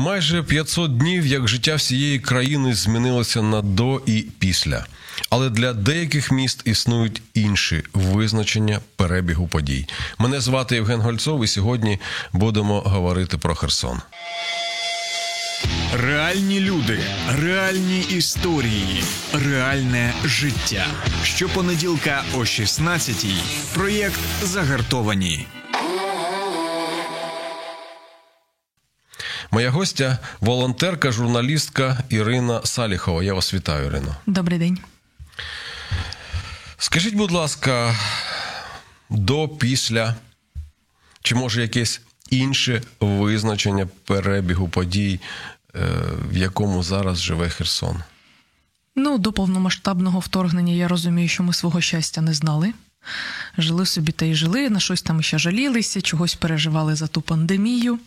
Майже 500 днів, як життя всієї країни змінилося на до і після. Але для деяких міст існують інші визначення перебігу подій. Мене звати Євген Гольцов, і сьогодні будемо говорити про Херсон. Реальні люди, реальні історії, реальне життя. Щопонеділка о 16-й. Проєкт Загартовані. Моя гостя волонтерка, журналістка Ірина Саліхова. Я вас вітаю, Ірино. Добрий день. Скажіть, будь ласка, до після, чи може якесь інше визначення перебігу подій, е, в якому зараз живе Херсон? Ну, до повномасштабного вторгнення я розумію, що ми свого щастя не знали. Жили собі та й жили, на щось там ще жалілися, чогось переживали за ту пандемію.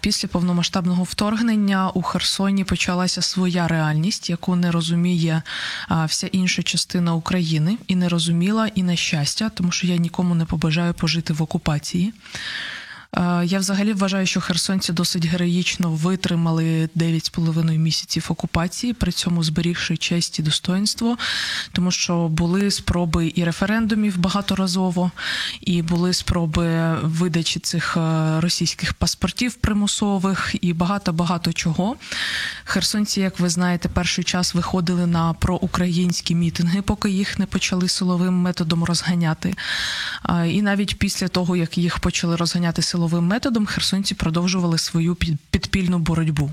Після повномасштабного вторгнення у Херсоні почалася своя реальність, яку не розуміє вся інша частина України, і не розуміла, і на щастя, тому що я нікому не побажаю пожити в окупації. Я взагалі вважаю, що херсонці досить героїчно витримали 9,5 місяців окупації, при цьому зберігши честь і достоинство, тому що були спроби і референдумів багаторазово, і були спроби видачі цих е, російських паспортів примусових і багато багато чого. Херсонці, як ви знаєте, перший час виходили на проукраїнські мітинги, поки їх не почали силовим методом розганяти. І навіть після того, як їх почали розганяти силовим силовим методом херсонці продовжували свою підпільну боротьбу.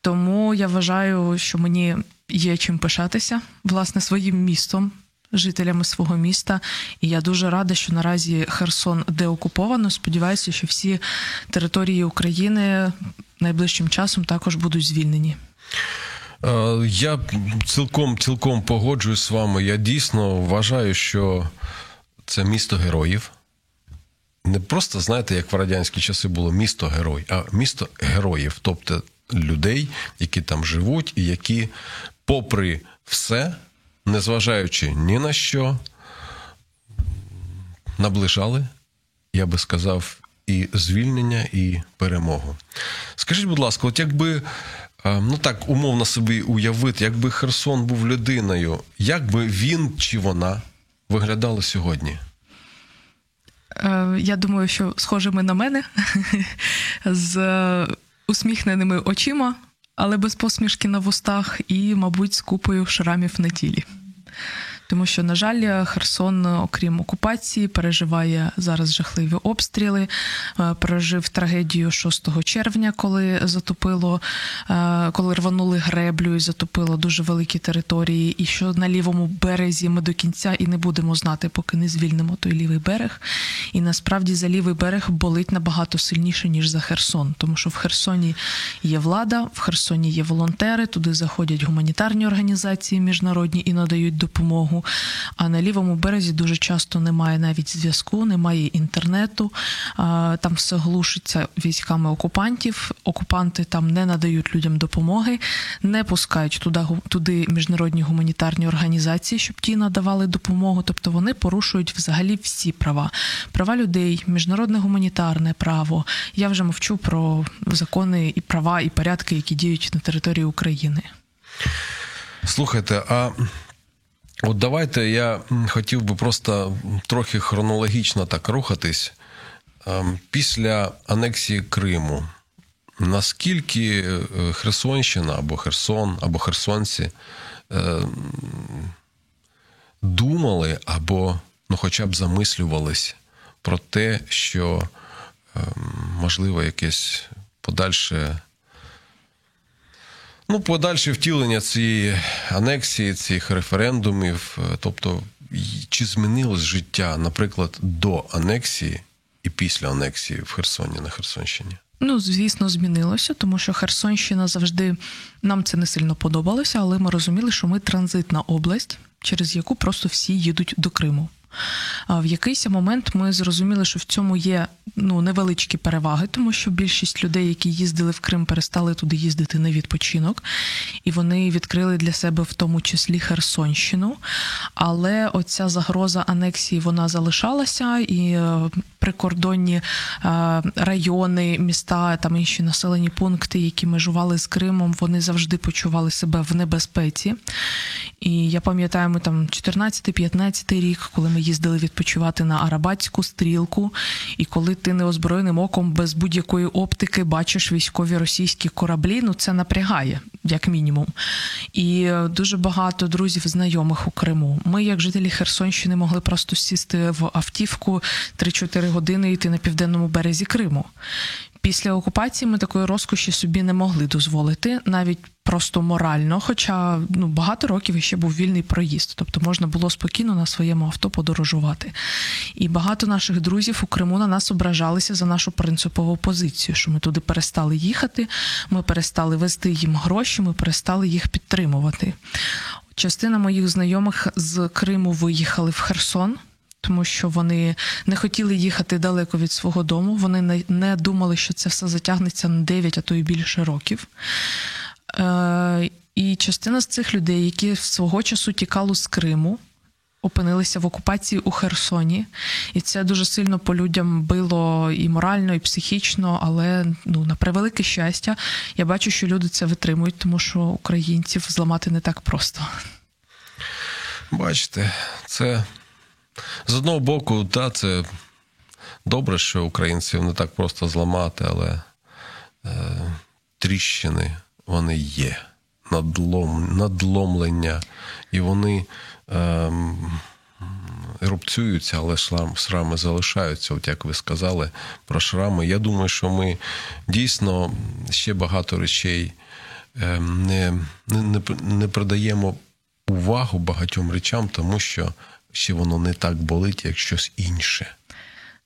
Тому я вважаю, що мені є чим пишатися власне своїм містом, жителями свого міста. І я дуже рада, що наразі Херсон деокуповано. Сподіваюся, що всі території України найближчим часом також будуть звільнені. Е, я цілком цілком погоджуюсь з вами. Я дійсно вважаю, що це місто героїв не просто, знаєте, як в радянські часи було місто герой, а місто героїв, тобто людей, які там живуть, і які, попри все, незважаючи ні на що, наближали, я би сказав, і звільнення, і перемогу. Скажіть, будь ласка, от якби. Ну так умовно собі уявити, якби Херсон був людиною, як би він чи вона виглядали сьогодні? Е, я думаю, що схожими на мене з усміхненими очима, але без посмішки на вустах, і, мабуть, з купою шрамів на тілі тому що, на жаль, Херсон, окрім окупації, переживає зараз жахливі обстріли. Е, пережив трагедію 6 червня, коли затопило, е, коли рванули греблю і затопило дуже великі території. І що на лівому березі ми до кінця і не будемо знати, поки не звільнимо той лівий берег. І насправді за лівий берег болить набагато сильніше ніж за Херсон, тому що в Херсоні є влада, в Херсоні є волонтери. Туди заходять гуманітарні організації міжнародні і надають допомогу. А на лівому березі дуже часто немає навіть зв'язку, немає інтернету. Там все глушиться військами окупантів. Окупанти там не надають людям допомоги, не пускають туди туди міжнародні гуманітарні організації, щоб ті надавали допомогу. Тобто вони порушують взагалі всі права, права людей, міжнародне гуманітарне право. Я вже мовчу про закони і права і порядки, які діють на території України. Слухайте, а От давайте я хотів би просто трохи хронологічно так рухатись. Ем, після анексії Криму, наскільки е, Херсонщина або Херсон, або Херсонці ем, думали або ну, хоча б замислювались про те, що ем, можливо якесь подальше Ну, подальше втілення цієї анексії, цих референдумів, е, тобто, чи змінилось життя, наприклад, до анексії і після анексії в Херсоні на Херсонщині? Ну, звісно, змінилося, тому що Херсонщина завжди нам це не сильно подобалося, але ми розуміли, що ми транзитна область, через яку просто всі їдуть до Криму. В якийсь момент ми зрозуміли, що в цьому є ну, невеличкі переваги, тому що більшість людей, які їздили в Крим, перестали туди їздити на відпочинок, і вони відкрили для себе в тому числі Херсонщину. Але оця загроза анексії вона залишалася, і е, прикордонні е, райони, міста, там інші населені пункти, які межували з Кримом, вони завжди почували себе в небезпеці. І я пам'ятаю, ми там 14-15 рік, коли ми їздили відпочивати на Арабатську стрілку, і коли ти неозброєним оком без будь-якої оптики бачиш військові російські кораблі, ну це напрягає, як мінімум. І е, дуже багато друзів, знайомих у Криму. Ми, як жителі Херсонщини, могли просто сісти в автівку 3-4 години і йти на південному березі Криму. Після окупації ми такої розкоші собі не могли дозволити, навіть просто морально. Хоча ну багато років ще був вільний проїзд, тобто можна було спокійно на своєму авто подорожувати. І багато наших друзів у Криму на нас ображалися за нашу принципову позицію, що ми туди перестали їхати, ми перестали вести їм гроші, ми перестали їх підтримувати. Частина моїх знайомих з Криму виїхали в Херсон тому що вони не хотіли їхати далеко від свого дому. Вони не, не думали, що це все затягнеться на 9, а то й більше років. Е, І частина з цих людей, які свого часу тікали з Криму. Опинилися в окупації у Херсоні, і це дуже сильно по людям било і морально, і психічно. Але ну на превелике щастя, я бачу, що люди це витримують, тому що українців зламати не так просто. Бачите, це з одного боку, та, це добре, що українців не так просто зламати, але е, тріщини вони є, надлом, надломлення, і вони е, рубцюються, але шрам, шрами залишаються. От як ви сказали про шрами. Я думаю, що ми дійсно ще багато речей е, не, не, не придаємо увагу багатьом речам, тому що ще воно не так болить, як щось інше.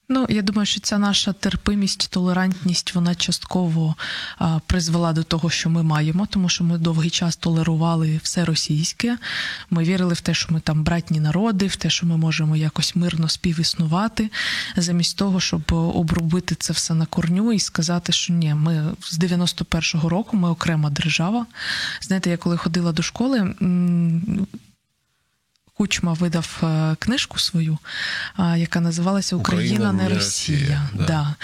Ну, я думаю, що ця наша терпимість, толерантність, вона частково а, призвела до того, що ми маємо, тому що ми довгий час толерували все російське. Ми вірили в те, що ми там братні народи, в те, що ми можемо якось мирно співіснувати, замість того, щоб обробити це все на корню і сказати, що ні, ми з 91-го року ми окрема держава. Знаєте, я коли ходила до школи. Кучма видав е, книжку свою, яка називалася Україна, Україна не Росія. Росія. Да. Да.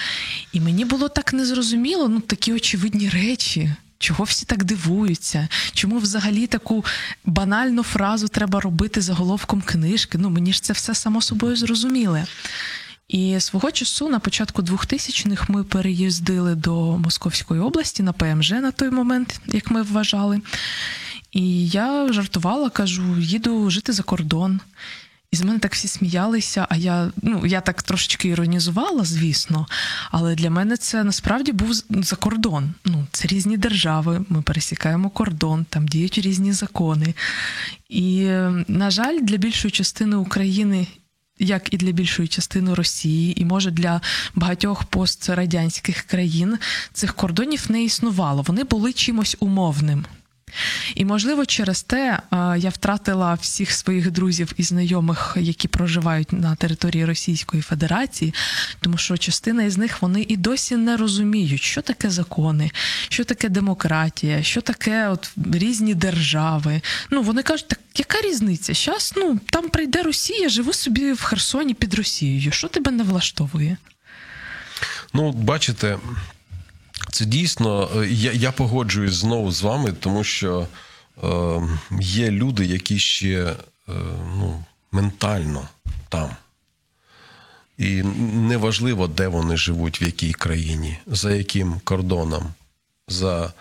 І мені було так незрозуміло, ну такі очевидні речі. Чого всі так дивуються? Чому взагалі таку банальну фразу треба робити заголовком книжки? Ну мені ж це все само собою зрозуміле. І свого часу, на початку 2000-х, ми переїздили до Московської області на ПМЖ на той момент, як ми вважали. І я жартувала, кажу: їду жити за кордон. І з мене так всі сміялися. А я ну я так трошечки іронізувала, звісно. Але для мене це насправді був за кордон. Ну, це різні держави. Ми пересікаємо кордон, там діють різні закони. І, на жаль, для більшої частини України. Як і для більшої частини Росії, і може для багатьох пострадянських країн цих кордонів не існувало. Вони були чимось умовним. І, можливо, через те я втратила всіх своїх друзів і знайомих, які проживають на території Російської Федерації, тому що частина із них вони і досі не розуміють, що таке закони, що таке демократія, що таке от різні держави. Ну вони кажуть, так яка різниця? Щас, ну там прийде Росія, живи собі в Херсоні під Росією. Що тебе не влаштовує? Ну, бачите, це дійсно, е, я я погоджуюсь знову з вами, тому що е, є люди, які ще е, ну, ментально там. І неважливо, де вони живуть, в якій країні, за яким кордоном, за,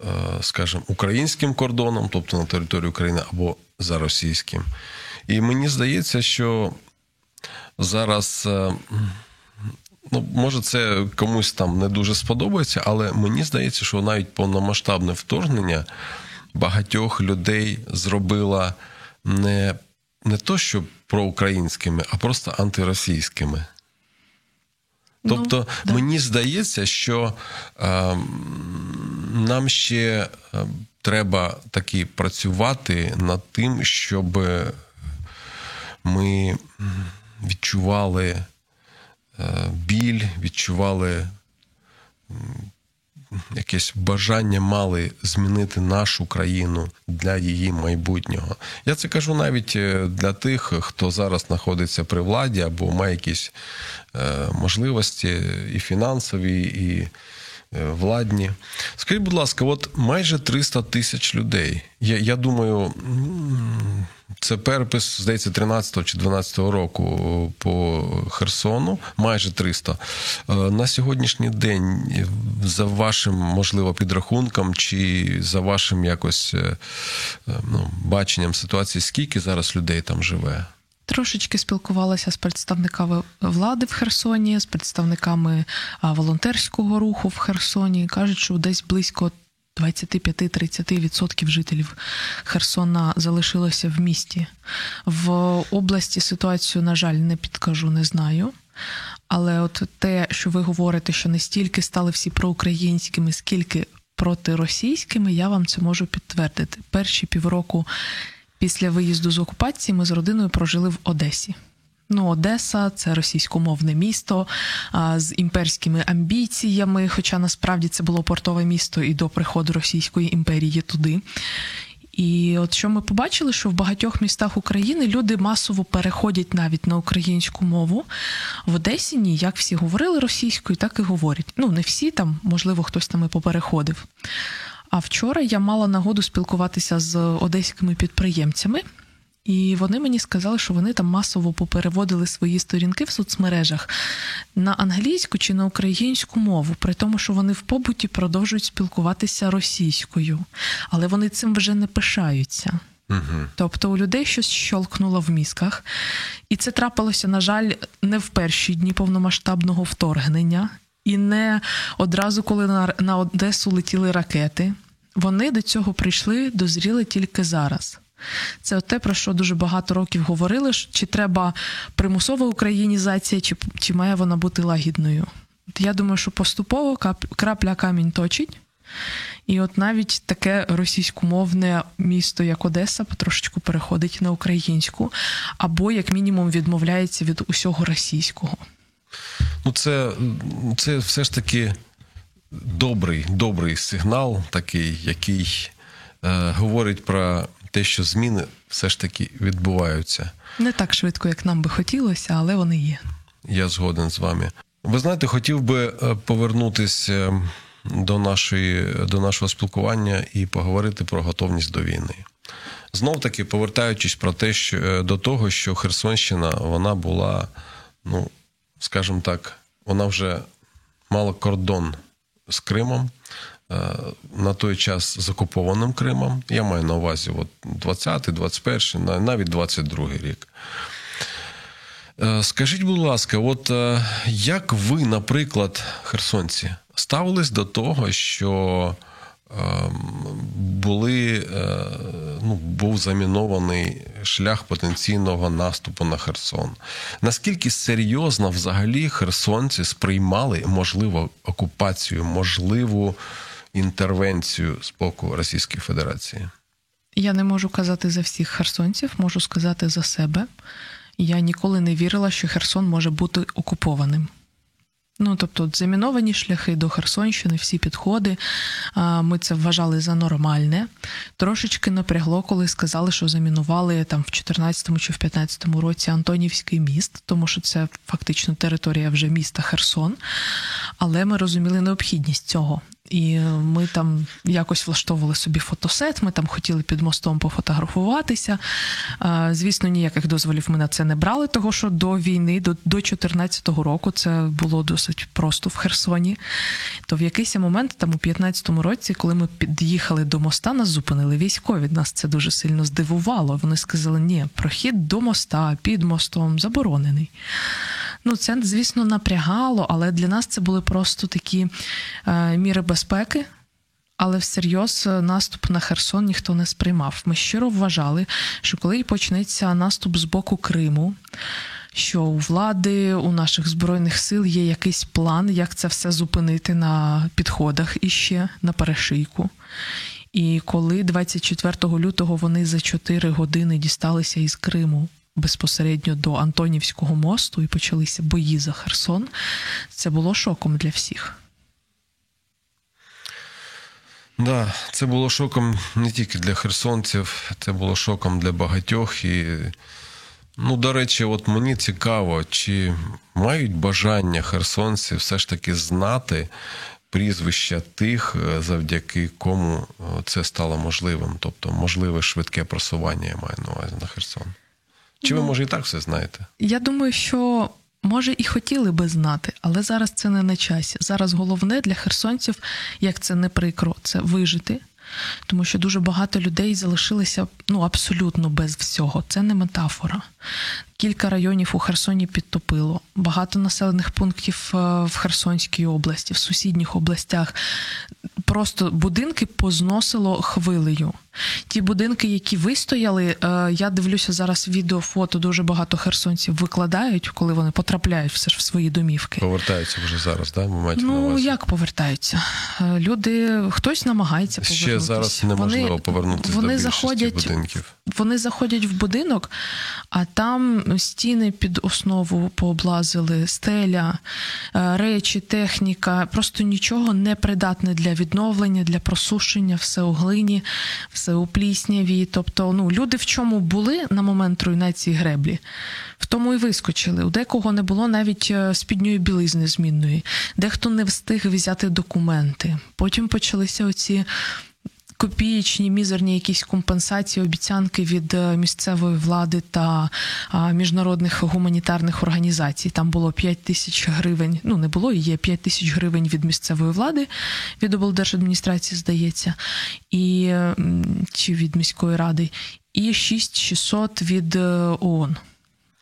е, скажімо, українським кордоном, тобто на території України, або за російським. І мені здається, що зараз. Е, Ну, може, це комусь там не дуже сподобається, але мені здається, що навіть повномасштабне вторгнення багатьох людей зробило не не то, що проукраїнськими, а просто антиросійськими. Ну, тобто, ну, мені здається, що е, нам ще е, треба таки працювати над тим, щоб ми відчували біль, відчували якесь бажання мали змінити нашу країну для її майбутнього. Я це кажу навіть е, для тих, хто зараз знаходиться при владі або має якісь е, можливості і фінансові, і е, владні. Скажіть, будь ласка, от майже 300 тисяч людей. Я, я думаю, це перепис, здається, 13 чи 12 року по Херсону, майже 300. Е, На сьогоднішній день, за вашим, можливо, підрахунком, чи за вашим якось е, е, ну, баченням ситуації, скільки зараз людей там живе? Трошечки спілкувалася з представниками влади в Херсоні, з представниками волонтерського руху в Херсоні. Кажуть, що десь близько 25-30% жителів Херсона залишилося в місті. В області ситуацію, на жаль, не підкажу, не знаю. Але от те, що ви говорите, що не стільки стали всі проукраїнськими, скільки протиросійськими, я вам це можу підтвердити. Перші півроку після виїзду з окупації ми з родиною прожили в Одесі. Ну, Одеса це російськомовне місто а, з імперськими амбіціями, хоча насправді це було портове місто і до приходу Російської імперії туди. І от що ми побачили, що в багатьох містах України люди масово переходять навіть на українську мову. В Одесі ні, як всі говорили російською, так і говорять. Ну, не всі там, можливо, хтось там і попереходив. А вчора я мала нагоду спілкуватися з одеськими підприємцями, і вони мені сказали, що вони там масово попереводили свої сторінки в соцмережах на англійську чи на українську мову, при тому, що вони в побуті продовжують спілкуватися російською, але вони цим вже не пишаються. Угу. Тобто у людей щось щолкнуло в мізках, і це трапилося, на жаль, не в перші дні повномасштабного вторгнення, і не одразу, коли на, на Одесу летіли ракети. Вони до цього прийшли, дозріли тільки зараз. Це те, про що дуже багато років говорили: чи треба примусова українізація, чи, чи має вона бути лагідною. Я думаю, що поступово крапля камінь точить. І от навіть таке російськомовне місто, як Одеса, потрошечку переходить на українську, або, як мінімум, відмовляється від усього російського. Ну, це, це все ж таки добрий, добрий сигнал, такий, який е, говорить про те, що зміни все ж таки відбуваються. Не так швидко, як нам би хотілося, але вони є. Я згоден з вами. Ви знаєте, хотів би повернутися до нашої, до нашого спілкування і поговорити про готовність до війни. Знов таки, повертаючись про те, що до того, що Херсонщина вона була, ну скажімо так, вона вже мала кордон з Кримом. На той час з окупованим Кримом. Я маю на увазі от 20-й, 21-й, навіть 22-й рік. Скажіть, будь ласка, от як ви, наприклад, херсонці, ставились до того, що були, ну, був замінований шлях потенційного наступу на Херсон? Наскільки серйозно взагалі херсонці сприймали можливу окупацію, можливу інтервенцію з боку Російської Федерації? Я не можу казати за всіх херсонців, можу сказати за себе. Я ніколи не вірила, що Херсон може бути окупованим. Ну, тобто, заміновані шляхи до Херсонщини, всі підходи. Ми це вважали за нормальне. Трошечки напрягло, коли сказали, що замінували там в 14-му чи в 15-му році Антонівський міст, тому що це фактично територія вже міста Херсон. Але ми розуміли необхідність цього. І ми там якось влаштовували собі фотосет, ми там хотіли під мостом пофотографуватися. Звісно, ніяких дозволів ми на це не брали, того що до війни, до 2014 року, це було досить просто в Херсоні. То в якийсь момент, там у 15-му році, коли ми під'їхали до моста, нас зупинили військові. Нас це дуже сильно здивувало. Вони сказали, ні, прохід до моста під мостом заборонений. Ну, це, звісно, напрягало, але для нас це були просто такі е, міри безпеки. Але всерйоз наступ на Херсон ніхто не сприймав. Ми щиро вважали, що коли почнеться наступ з боку Криму, що у влади, у наших збройних сил є якийсь план, як це все зупинити на підходах іще на перешийку. І коли 24 лютого вони за 4 години дісталися із Криму безпосередньо до Антонівського мосту і почалися бої за Херсон, це було шоком для всіх. Да, це було шоком не тільки для херсонців, це було шоком для багатьох. І, ну, до речі, от мені цікаво, чи мають бажання херсонці все ж таки знати прізвища тих, е, завдяки кому е, це стало можливим. Тобто, можливе швидке просування, я маю на увазі на Херсон. Чи ви, Ну, може, і так все знаєте? Я думаю, що може і хотіли би знати, але зараз це не на часі. Зараз головне для херсонців, як це не прикро, це вижити. Тому що дуже багато людей залишилися ну абсолютно без всього. Це не метафора. Кілька районів у Херсоні підтопило, багато населених пунктів е, в Херсонській області, в сусідніх областях. Просто будинки позносило хвилею. Ті будинки, які вистояли, е, я дивлюся зараз відео, фото дуже багато херсонців викладають, коли вони потрапляють все ж в свої домівки. Повертаються вже зараз, да? Ви маєте на Ну увазі? як повертаються? Е, Люди хтось намагається Ще зараз неможливо Вони- повернутися вони до заходять, будинків. Вони заходять в будинок, а там стіни під основу пооблазили, стеля, е, речі, техніка, просто нічого не придатне для відновлення, для просушення, все у глині, все у плісняві. Тобто, ну люди в чому були на момент руйнації греблі, в тому і вискочили. У декого не було навіть е, спідньої білизни змінної, дехто не встиг взяти документи. Потім почалися оці копієчні, мізерні якісь компенсації, обіцянки від е, місцевої влади та міжнародних гуманітарних організацій. Там було 5 тисяч гривень. Ну не було, є 5 тисяч гривень від місцевої влади, від облдержадміністрації, здається, і чи від міської ради, і 6600 від е, ООН.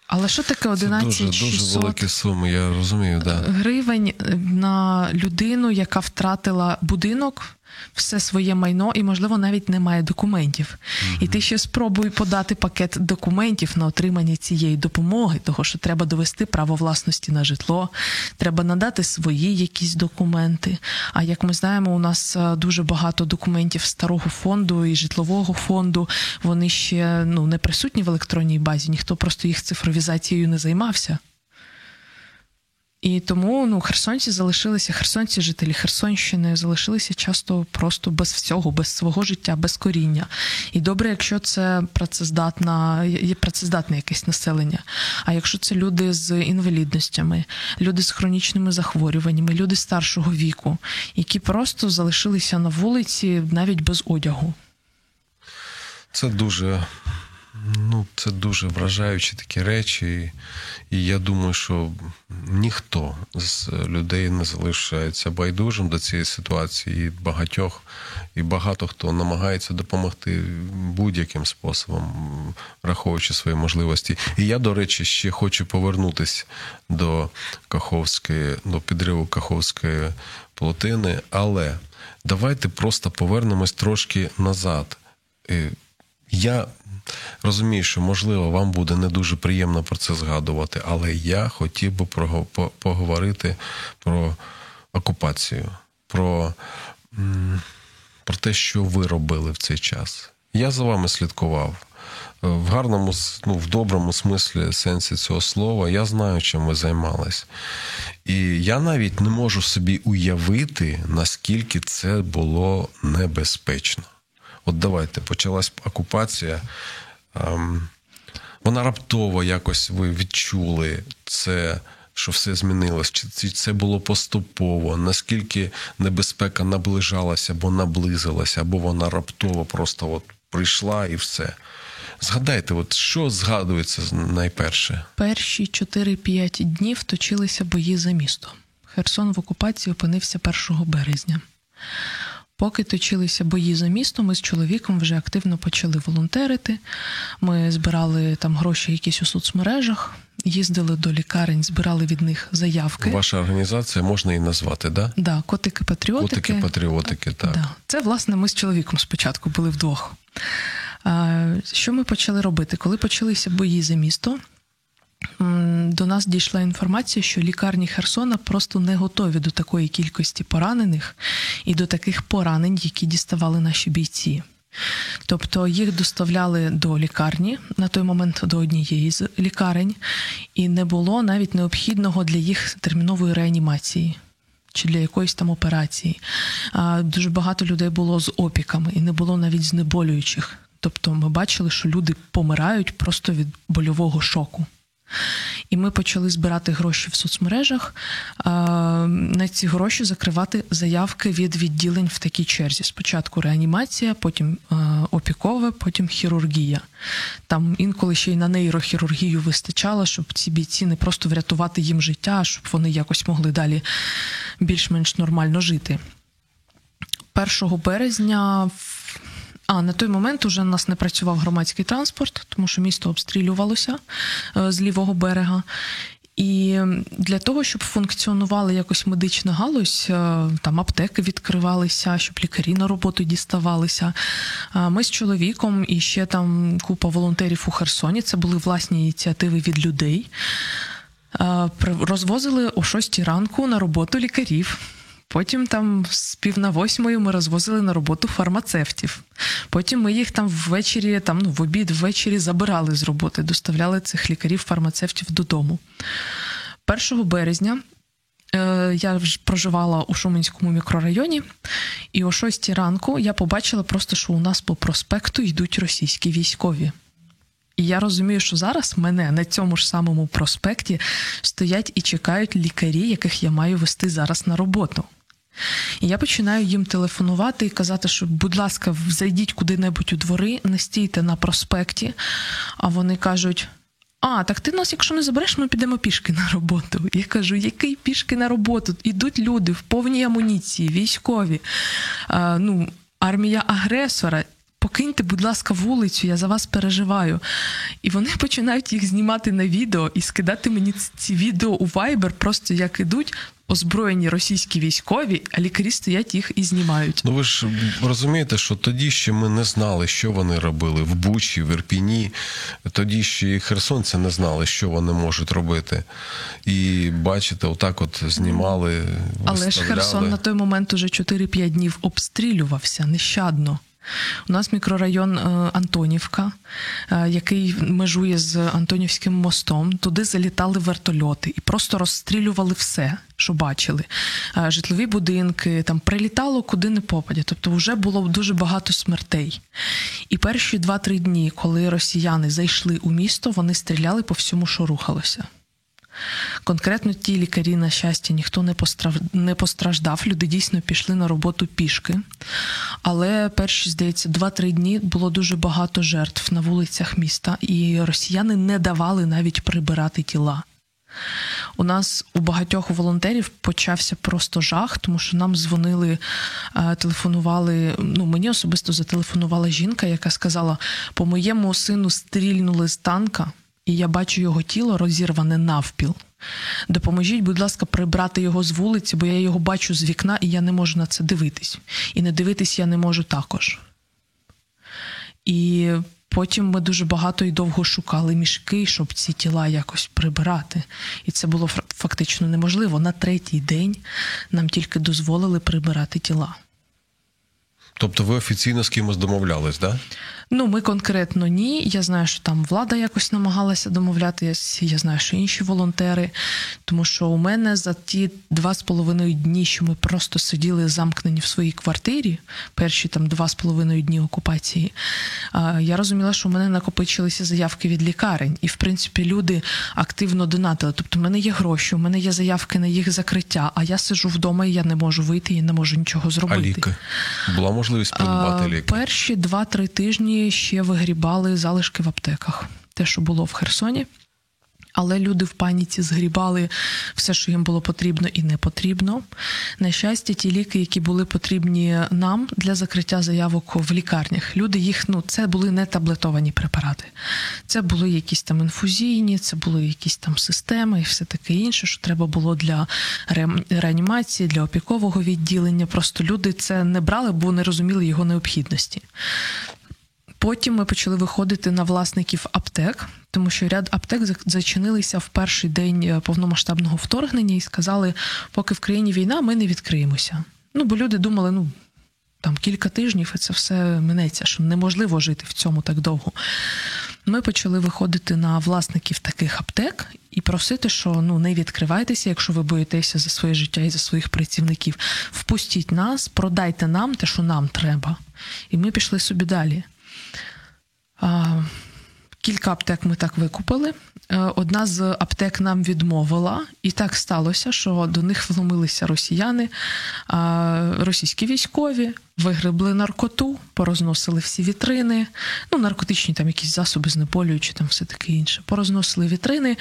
Але що таке Це дуже, дуже великі суми, я розумію, да. гривень на людину, яка втратила будинок, все своє майно і, можливо, навіть не має документів. І ти ще спробуй подати пакет документів на отримання цієї допомоги, того що треба довести право власності на житло, треба надати свої якісь документи. А як ми знаємо, у нас е, дуже багато документів старого фонду і житлового фонду. Вони ще ну не присутні в електронній базі, ніхто просто їх цифровізацією не займався. І тому ну, херсонці залишилися, херсонці, жителі Херсонщини залишилися часто просто без всього, без свого життя, без коріння. І добре, якщо це працездатна, є працездатне якесь населення. А якщо це люди з інвалідностями, люди з хронічними захворюваннями, люди старшого віку, які просто залишилися на вулиці навіть без одягу. Це дуже, ну, це дуже вражаючі такі речі. І я думаю, що ніхто з людей не залишається байдужим до цієї ситуації. І багатьох, і багато хто намагається допомогти будь-яким способом, враховуючи свої можливості. І я, до речі, ще хочу повернутися до Каховської, до підриву Каховської плотини, але давайте просто повернемось трошки назад. Е, Я розумію, що можливо вам буде не дуже приємно про це згадувати, але я хотів би поговорити про окупацію, про, про те, що ви робили в цей час. Я за вами слідкував. Е, В гарному, ну, в доброму смислі сенсі цього слова, я знаю, чим ви займались. І я навіть не можу собі уявити, наскільки це було небезпечно. От давайте, почалась окупація. ем, Вона раптово якось ви відчули це, що все змінилось. Чи це- було поступово? Наскільки небезпека наближалася або наблизилася, або вона раптово просто от прийшла і все. Згадайте, от що згадується найперше? Перші 4-5 днів точилися бої за місто. Херсон в окупації опинився 1 березня. Поки точилися бої за місто, ми з чоловіком вже активно почали волонтерити. Ми збирали там гроші якісь у соцмережах, їздили до лікарень, збирали від них заявки. Ваша організація можна її назвати, да? Да, котики патріотики. Котики, патріотики, так. Да. Це, власне, ми з чоловіком спочатку були вдвох. Що ми почали робити? Коли почалися бої за місто, до нас дійшла інформація, що лікарні Херсона просто не готові до такої кількості поранених і до таких поранень, які діставали наші бійці. Тобто їх доставляли до лікарні на той момент до однієї з лікарень, і не було навіть необхідного для їх термінової реанімації чи для якоїсь там операції. Дуже багато людей було з опіками, і не було навіть знеболюючих. Тобто ми бачили, що люди помирають просто від больового шоку. І ми почали збирати гроші в соцмережах, на ці гроші закривати заявки від відділень в такій черзі. Спочатку реанімація, потім опікове, потім хірургія. Там інколи ще й на нейрохірургію вистачало, щоб ці бійці не просто врятувати їм життя, а щоб вони якось могли далі більш-менш нормально жити. 1 березня. А на той момент уже у нас не працював громадський транспорт, тому що місто обстрілювалося е, з лівого берега. І для того, щоб функціонувала якось медична галузь, е, там аптеки відкривалися, щоб лікарі на роботу діставалися. е, Ми з чоловіком і ще там купа волонтерів у Херсоні. Це були власні ініціативи від людей. Розвозили о 6 ранку на роботу лікарів. Потім там з пів на восьмої ми розвозили на роботу фармацевтів. Потім ми їх там ввечері, там ну в обід ввечері забирали з роботи, доставляли цих лікарів-фармацевтів додому. 1 березня е, я ж проживала у Шуменському мікрорайоні, і о 6 ранку я побачила просто, що у нас по проспекту йдуть російські військові. І я розумію, що зараз мене на цьому ж самому проспекті стоять і чекають лікарі, яких я маю вести зараз на роботу. І я починаю їм телефонувати і казати, що, будь ласка, зайдіть куди-небудь у двори, не стійте на проспекті. А вони кажуть: а, так ти нас, якщо не забереш, ми підемо пішки на роботу. Я кажу, який пішки на роботу? Ідуть люди в повній амуніції, військові, а, ну, армія агресора. Покиньте, будь ласка, вулицю, я за вас переживаю. І вони починають їх знімати на відео і скидати мені ці відео у Viber, просто як ідуть озброєні російські військові, а лікарі стоять їх і знімають. Ну ви ж розумієте, що тоді ще ми не знали, що вони робили в Бучі, в Ірпіні. Тоді ще і херсонці не знали, що вони можуть робити. І бачите, отак от знімали. Але ж. Херсон на той момент уже 4-5 днів обстрілювався нещадно. У нас мікрорайон е, Антонівка, е, який межує з Антонівським мостом. Туди залітали вертольоти і просто розстрілювали все, що бачили. Е, Житлові будинки, там прилітало куди не попадя. Тобто вже було дуже багато смертей. І перші 2-3 дні, коли росіяни зайшли у місто, вони стріляли по всьому, що рухалося. Конкретно ті лікарі, на щастя, ніхто не постраждав. Люди дійсно пішли на роботу пішки. Але перші, здається, 2-3 дні було дуже багато жертв на вулицях міста, і росіяни не давали навіть прибирати тіла. У нас у багатьох волонтерів почався просто жах, тому що нам дзвонили, е, телефонували. Ну, мені особисто зателефонувала жінка, яка сказала: по моєму сину стрільнули з танка, і я бачу його тіло розірване навпіл. Допоможіть, будь ласка, прибрати його з вулиці, бо я його бачу з вікна, і я не можу на це дивитись. І не дивитись я не можу також. І потім ми дуже багато і довго шукали мішки, щоб ці тіла якось прибирати. І це було фактично неможливо. На третій день нам тільки дозволили прибирати тіла. Тобто ви офіційно з кимось домовлялись, да? Ну, ми конкретно ні. Я знаю, що там влада якось намагалася домовлятися. Я знаю, що інші волонтери. Тому що у мене за ті два з половиною дні, що ми просто сиділи замкнені в своїй квартирі, перші там два з половиною дні окупації, я розуміла, що у мене накопичилися заявки від лікарень, і в принципі люди активно донатили. Тобто, в мене є гроші, у мене є заявки на їх закриття, а я сиджу вдома і я не можу вийти і не можу нічого А зробити. ліки? Була можливість придбати А, ліки? Перші 2-3 тижні ще вигрібали залишки в аптеках, те, що було в Херсоні. Але люди в паніці згрібали все, що їм було потрібно і не потрібно. На щастя, ті ліки, які були потрібні нам для закриття заявок в лікарнях, люди їх ну це були не таблетовані препарати. Це були якісь там інфузійні, це були якісь там системи і все таке інше, що треба було для ре- реанімації, для опікового відділення. Просто люди це не брали, бо не розуміли його необхідності. Потім ми почали виходити на власників аптек, тому що ряд аптек зачинилися в перший день е, повномасштабного вторгнення і сказали, поки в країні війна, ми не відкриємося. Ну, бо люди думали, ну. там кілька тижнів, і це все минеться, що неможливо жити в цьому так довго. Ми почали виходити на власників таких аптек і просити, що ну не відкривайтеся, якщо ви боїтеся за своє життя і за своїх працівників. Впустіть нас, продайте нам те, що нам треба. І ми пішли собі далі. Кілька аптек ми так викупили. Е, Одна з аптек нам відмовила, і так сталося, що до них вломилися росіяни, російські військові, вигребли наркоту, порозносили всі вітрини, ну, наркотичні там якісь засоби знеболюючі, там все таке інше. Порозносили вітрини,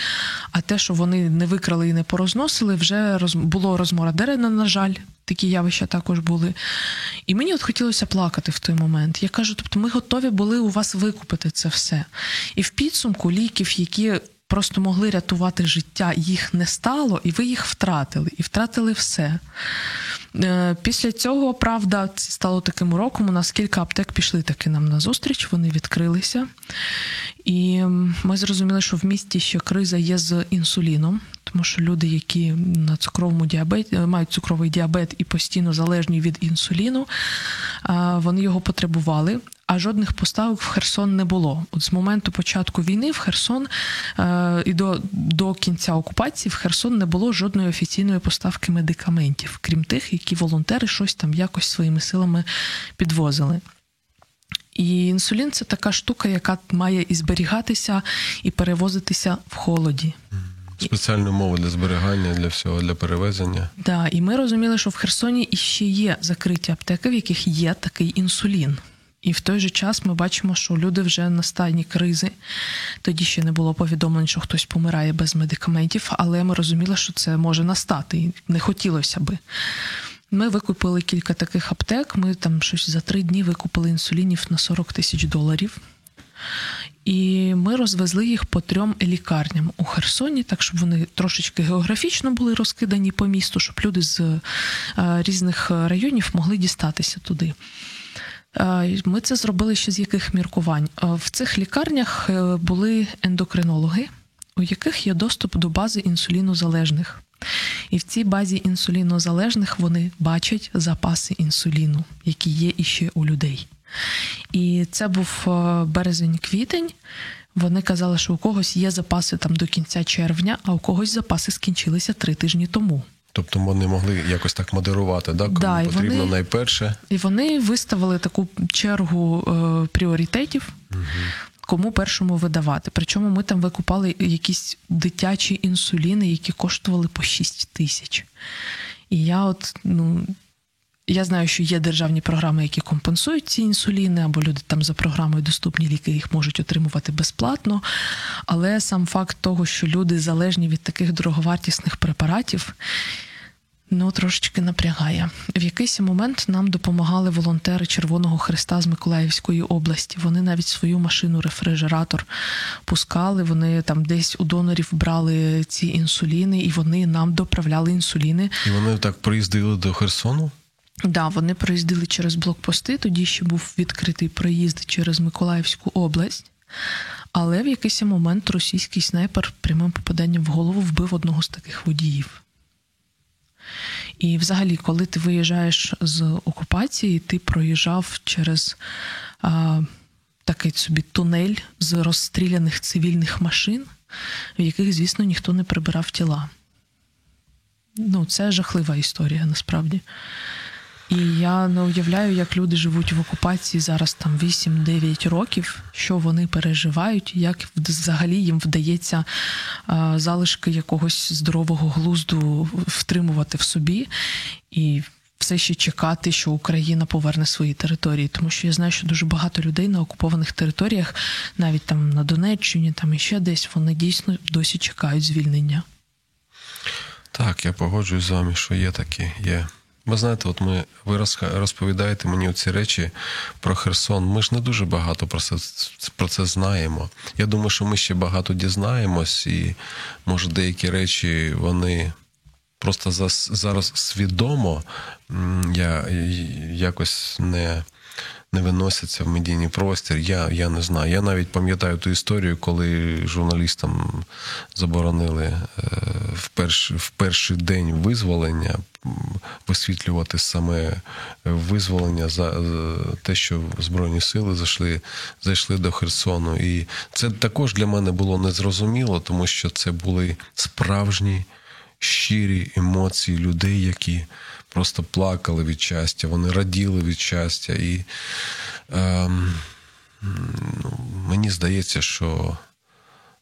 а те, що вони не викрали і не порозносили, вже роз... було розмородерене, на жаль. Такі явища також були. І мені от хотілося плакати в той момент. Я кажу, тобто ми готові були у вас викупити це все. І в підсумку ліків, які просто могли рятувати життя, їх не стало, і ви їх втратили, і втратили все. Е, Після цього, правда, це стало таким уроком. У нас кілька аптек пішли таки нам на зустріч, вони відкрилися. І ми зрозуміли, що в місті ще криза є з інсуліном, тому що люди, які на цукровому діабеті мають цукровий діабет і постійно залежні від інсуліну, вони його потребували. А жодних поставок в Херсон не було. От з моменту початку війни в Херсон е, і до, до кінця окупації в Херсон не було жодної офіційної поставки медикаментів, крім тих, які волонтери щось там якось своїми силами підвозили. І інсулін це така штука, яка має і зберігатися, і перевозитися в холоді. Спеціальну мову для зберігання, для всього, для перевезення. Да, і ми розуміли, що в Херсоні іще є закриті аптеки, в яких є такий інсулін. І в той же час ми бачимо, що люди вже на стані кризи. Тоді ще не було повідомлень, що хтось помирає без медикаментів, але ми розуміли, що це може настати, і не хотілося би. Ми викупили кілька таких аптек. Ми там щось за три дні викупили інсулінів на 40 тисяч доларів. І ми розвезли їх по трьом лікарням у Херсоні, так щоб вони трошечки географічно були розкидані по місту, щоб люди з е, різних районів могли дістатися туди. Е, Ми це зробили ще з яких міркувань. Е, В цих лікарнях е, були ендокринологи, у яких є доступ до бази інсулінозалежних. І в цій базі інсулінозалежних вони бачать запаси інсуліну, які є іще у людей. І це був березень-квітень. Вони казали, що у когось є запаси там до кінця червня, а у когось запаси скінчилися три тижні тому. Тобто вони могли якось так модерувати, да? кому Да, потрібно вони- найперше. І вони виставили таку чергу е, пріоритетів, кому першому видавати. Причому ми там викупали якісь дитячі інсуліни, які коштували по 6 тисяч. І я от, ну. Я знаю, що є державні програми, які компенсують ці інсуліни, або люди там за програмою доступні ліки їх можуть отримувати безплатно. Але сам факт того, що люди залежні від таких дороговартісних препаратів, ну трошечки напрягає. В якийсь момент нам допомагали волонтери Червоного Христа з Миколаївської області. Вони навіть свою машину, рефрижератор пускали. Вони там десь у донорів брали ці інсуліни, і вони нам доправляли інсуліни. І вони так приїздили до Херсону. Да, вони проїздили через блокпости. Тоді ще був відкритий проїзд через Миколаївську область. Але в якийсь момент російський снайпер прямим попаданням в голову вбив одного з таких водіїв. І взагалі, коли ти виїжджаєш з окупації, ти проїжджав через а, такий собі тунель з розстріляних цивільних машин, в яких, звісно, ніхто не прибирав тіла. Ну, це жахлива історія насправді. І я не уявляю, як люди живуть в окупації зараз там 8-9 років, що вони переживають, як взагалі їм вдається а, залишки якогось здорового глузду втримувати в собі і все ще чекати, що Україна поверне свої території. Тому що я знаю, що дуже багато людей на окупованих територіях, навіть там на Донеччині, там і ще десь, вони дійсно досі чекають звільнення. Так, я погоджуюсь з вами, що є такі, є. Ви знаєте, от ми ви розповідаєте мені ці речі про Херсон. Ми ж не дуже багато про це, про це знаємо. Я думаю, що ми ще багато дізнаємось, і може деякі речі вони просто зараз свідомо я якось не не виносяться в медійний простір. Я, я не знаю. Я навіть пам'ятаю ту історію, коли журналістам заборонили е, в, перш, в перший день визволення висвітлювати саме визволення за е, те, що Збройні сили зайшли, зайшли до Херсону. І це також для мене було незрозуміло, тому що це були справжні щирі емоції людей, які просто плакали від щастя, вони раділи від щастя. І ем, ну, мені здається, що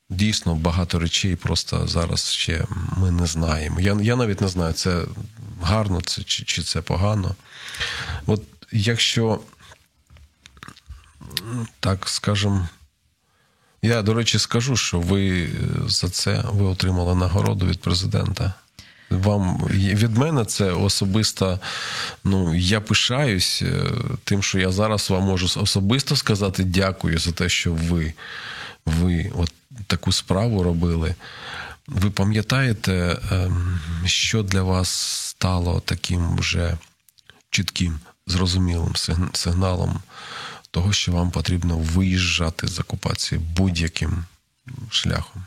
дійсно багато речей просто зараз ще ми не знаємо. Я, я навіть не знаю, це гарно це, чи, чи це погано. От якщо так скажемо. Я, до речі, скажу, що ви за це ви отримали нагороду від президента. Вам від мене це особисто. Ну я пишаюсь е, тим, що я зараз вам можу особисто сказати дякую за те, що ви, ви от таку справу робили. Ви пам'ятаєте, ем, що для вас стало таким вже чітким, зрозумілим сигналом того, що вам потрібно виїжджати з окупації будь-яким шляхом?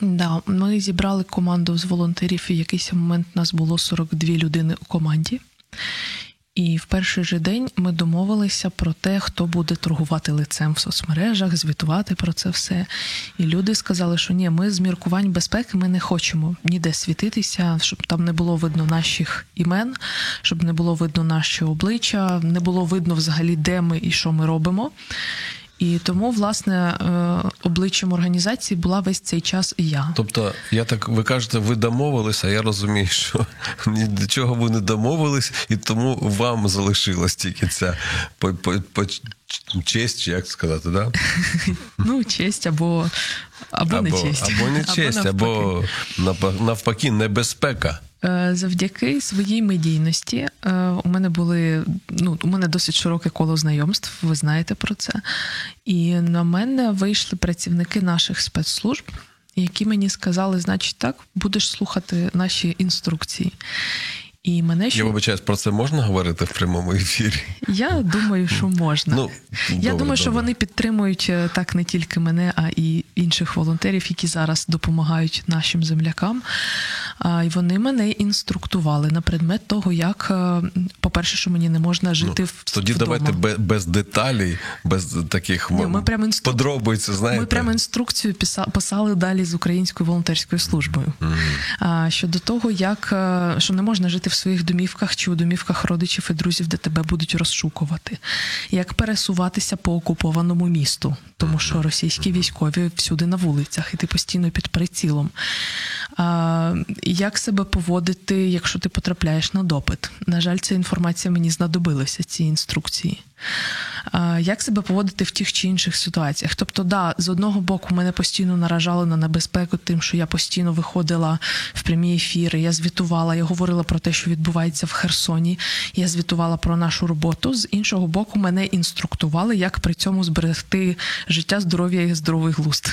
Да, ми зібрали команду з волонтерів, і якийсь момент нас було 42 людини у команді. І в перший же день ми домовилися про те, хто буде торгувати лицем в соцмережах, звітувати про це все. І люди сказали, що ні, ми з міркувань безпеки ми не хочемо ніде світитися, щоб там не було видно наших імен, щоб не було видно наші обличчя, не було видно взагалі, де ми і що ми робимо. І тому, власне, е, обличчям організації була весь цей час і я. Тобто, я так ви кажете, ви домовилися, а я розумію, що ні до чого ви не домовились, і тому вам залишилась тільки ця по, по, по честь, як сказати, да? Ну, честь або, або, не честь. Або не честь, навпаки. або навпаки, небезпека. Е, Завдяки своїй медійності е, у мене були ну, у мене досить широке коло знайомств, ви знаєте про це. І на мене вийшли працівники наших спецслужб, які мені сказали: значить, так, будеш слухати наші інструкції. І мене Я ще вибачаюсь, про це можна говорити в прямому ефірі? Я думаю, що можна. Ну, Я добре, думаю, що вони підтримують е, так не тільки мене, а і інших волонтерів, які зараз допомагають нашим землякам. І вони мене інструктували на предмет того, як, е, по-перше, що мені не можна жити в Ну, Тоді вдома. давайте без, деталей, без таких Ні, ми прямо інстру- подробиць, знаєте. Ми прямо інструкцію писали далі з українською волонтерською службою а, щодо того, як е, що не можна жити в своїх домівках чи у домівках родичів і друзів, де тебе будуть розшукувати, як пересуватися по окупованому місту, тому що російські військові всюди на вулицях, і ти постійно під прицілом. Як себе поводити, якщо ти потрапляєш на допит? На жаль, ця інформація мені знадобилася, ці інструкції. Як себе поводити в тих чи інших ситуаціях? Тобто, да, з одного боку, мене постійно наражали на небезпеку, тим, що я постійно виходила в прямі ефіри, я звітувала, я говорила про те, що відбувається в Херсоні, я звітувала про нашу роботу. З іншого боку, мене інструктували, як при цьому зберегти життя, здоров'я і здоровий глузд.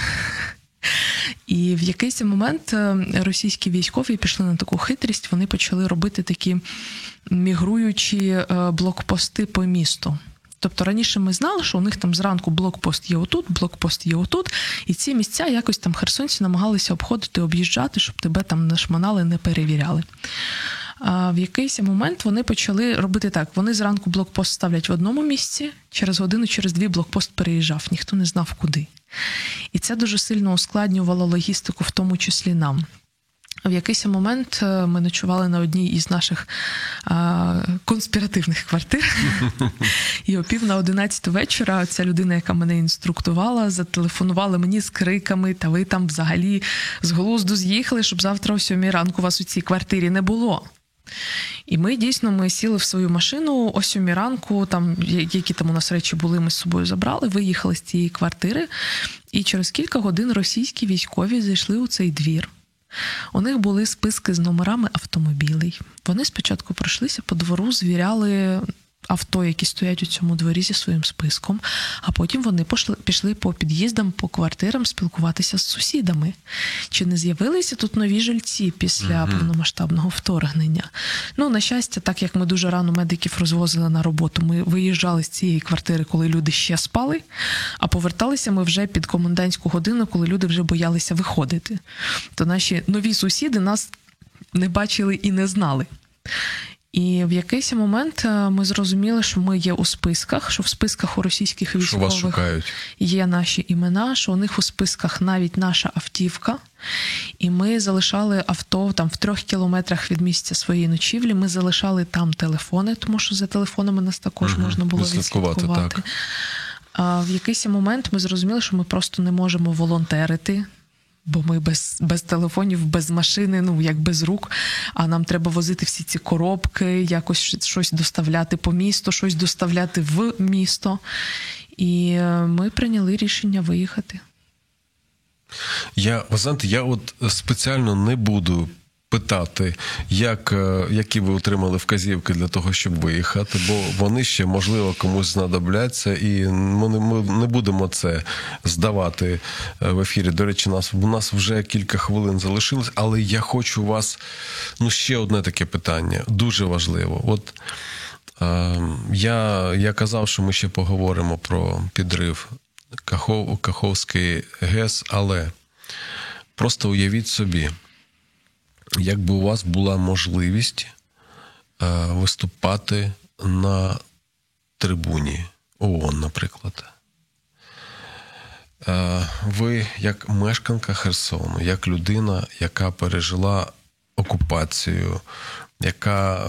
І в якийсь момент е, російські військові пішли на таку хитрість, вони почали робити такі мігруючі е, блокпости по місту. Тобто раніше ми знали, що у них там зранку блокпост є отут, блокпост є отут, і ці місця якось там херсонці намагалися обходити, об'їжджати, щоб тебе там не не перевіряли. В якийсь момент вони почали робити так: вони зранку блокпост ставлять в одному місці, через годину, через дві блокпост переїжджав, ніхто не знав куди. І це дуже сильно ускладнювало логістику, в тому числі нам. В якийсь момент е, ми ночували на одній із наших а, конспіративних квартир. І о пів на одинадцяту вечора ця людина, яка мене інструктувала, зателефонувала мені з криками, та ви там взагалі з глузду з'їхали, щоб завтра о сьомій ранку вас у цій квартирі не було. І ми дійсно ми сіли в свою машину о сьомій ранку, там які там у нас речі були, ми з собою забрали, виїхали з цієї квартири, і через кілька годин російські військові зайшли у цей двір. У них були списки з номерами автомобілей. Вони спочатку пройшлися по двору, звіряли авто, які стоять у цьому дворі зі своїм списком, а потім вони пошли, пішли по під'їздам, по квартирам спілкуватися з сусідами. Чи не з'явилися тут нові жильці після повномасштабного вторгнення? Ну, на щастя, так як ми дуже рано медиків розвозили на роботу, ми виїжджали з цієї квартири, коли люди ще спали, а поверталися ми вже під комендантську годину, коли люди вже боялися виходити. То наші нові сусіди нас не бачили і не знали. І в якийсь момент е, ми зрозуміли, що ми є у списках, що в списках у російських Що вас військових шукають? є наші імена, що у них у списках навіть наша автівка. І ми залишали авто там в трьох кілометрах від місця своєї ночівлі. Ми залишали там телефони, тому що за телефонами нас також Мгм, можна було відслідкувати, так. А в якийсь момент ми зрозуміли, що ми просто не можемо волонтерити. Бо ми без, без телефонів, без машини, ну як без рук. А нам треба возити всі ці коробки, якось щось доставляти по місту, щось доставляти в місто. І е, ми прийняли рішення виїхати. Я, ви знаєте, я от спеціально не буду питати, як, е, які ви отримали вказівки для того, щоб виїхати, бо вони ще, можливо, комусь знадобляться, і ми не, ми не будемо це здавати е, в ефірі. До речі, нас, у нас вже кілька хвилин залишилось, але я хочу вас ну, ще одне таке питання, дуже важливо. От е, я, я казав, що ми ще поговоримо про підрив Кахов, Каховський ГЕС, але просто уявіть собі, якби у вас була можливість е, виступати на трибуні ООН, наприклад. Е, ви, як мешканка Херсону, як людина, яка пережила окупацію, яка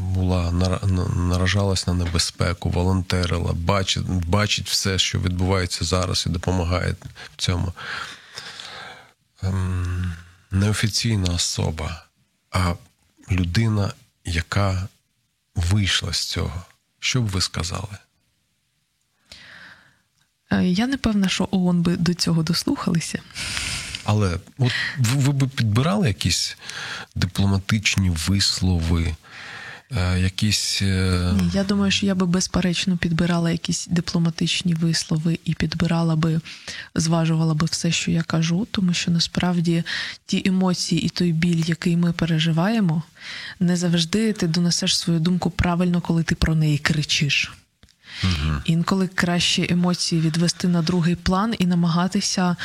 була на- наражалась на небезпеку, волонтерила, бачить, бачить все, що відбувається зараз, і допомагає в цьому. Ем, неофіційна особа, а людина, яка вийшла з цього. Що б ви сказали? Е, Я не певна, що ООН би до цього дослухалися. Але от ви, ви б підбирали якісь дипломатичні вислови, якісь. е, я думаю, що я би безперечно підбирала якісь дипломатичні вислови і підбирала би, зважувала би все, що я кажу, тому що насправді ті емоції і той біль, який ми переживаємо, не завжди ти донесеш свою думку правильно, коли ти про неї кричиш. Інколи краще емоції відвести на другий план і намагатися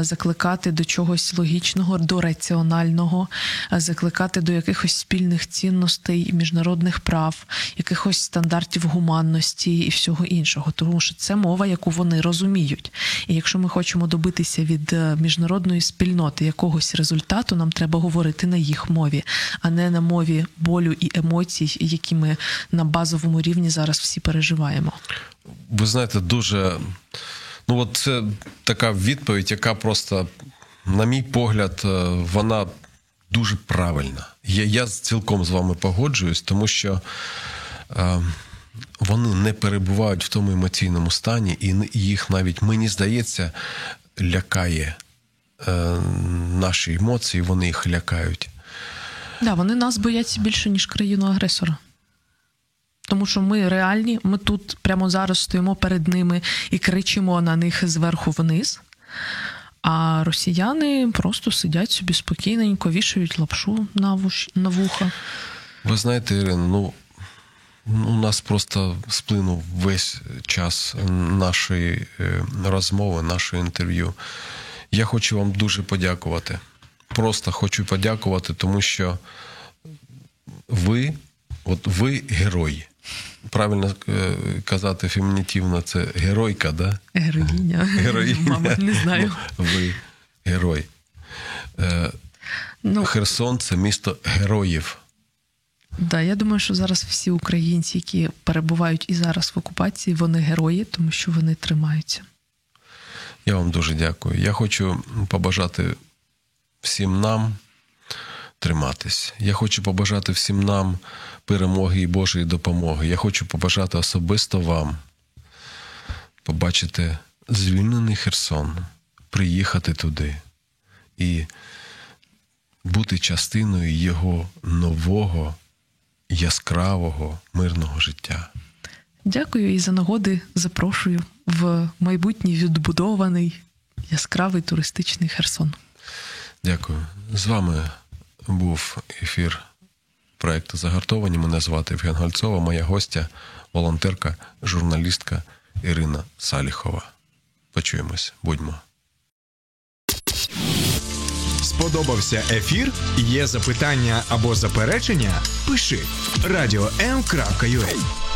закликати до чогось логічного, до раціонального, закликати до якихось спільних цінностей міжнародних прав, якихось стандартів гуманності і всього іншого. Тому що це мова, яку вони розуміють. І якщо ми хочемо добитися від е, міжнародної спільноти якогось результату, нам треба говорити на їх мові, а не на мові болю і емоцій, які ми на базовому рівні зараз всі переживаємо. Ви знаєте, дуже. Ну, от це така відповідь, яка просто, на мій погляд, е, вона дуже правильна. Я, я цілком з вами погоджуюсь, тому що е, вони не перебувають в тому емоційному стані, і їх навіть, мені здається, лякає е, наші емоції, вони їх лякають. Да, вони нас бояться більше, ніж країну агресора. Тому що ми реальні, ми тут прямо зараз стоїмо перед ними і кричимо на них зверху вниз. А росіяни просто сидять собі спокійненько, вішають лапшу на, вуш... на вуха. Ви знаєте, Ірина, ну у нас просто сплинув весь час нашої е, розмови, нашого інтерв'ю. Я хочу вам дуже подякувати. Просто хочу подякувати, тому що ви, от ви герой. Правильно е, казати фемінітивно, це геройка, да? Героїня. Героїня. Мабуть, не знаю. Ви герой. Е, Ну, Херсон це місто героїв. да, я думаю, що зараз всі українці, які перебувають і зараз в окупації, вони герої, тому що вони тримаються. Я вам дуже дякую. Я хочу побажати всім нам триматись. Я хочу побажати всім нам перемоги і Божої допомоги. Я хочу побажати особисто вам побачити звільнений Херсон, приїхати туди і бути частиною його нового яскравого, мирного життя. Дякую і за нагоди запрошую в майбутній відбудований яскравий туристичний Херсон. Дякую. З вами був ефір проекту Загартовані. Мене звати Євген Гольцова, моя гостя, волонтерка, журналістка Ірина Саліхова. Почуємось, будьмо. Сподобався ефір? Є запитання або заперечення? Пиши радіом.ua